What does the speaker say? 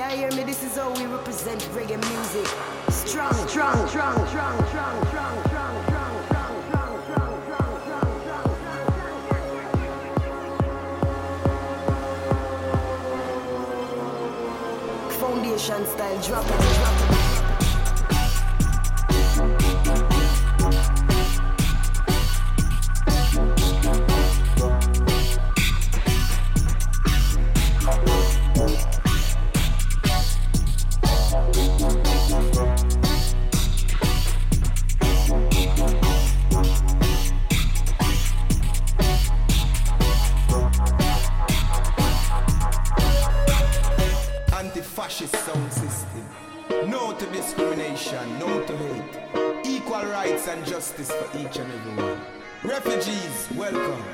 Yeah, hear me? This is how we represent reggae music. Strong, strong, strong, strong, strong, strong, strong, strong, strong, strong, strong, strong, strong, strong. Foundation style, drop drop. Anti-fascist sound system. No to discrimination, no to hate. Equal rights and justice for each and every one. Refugees, welcome.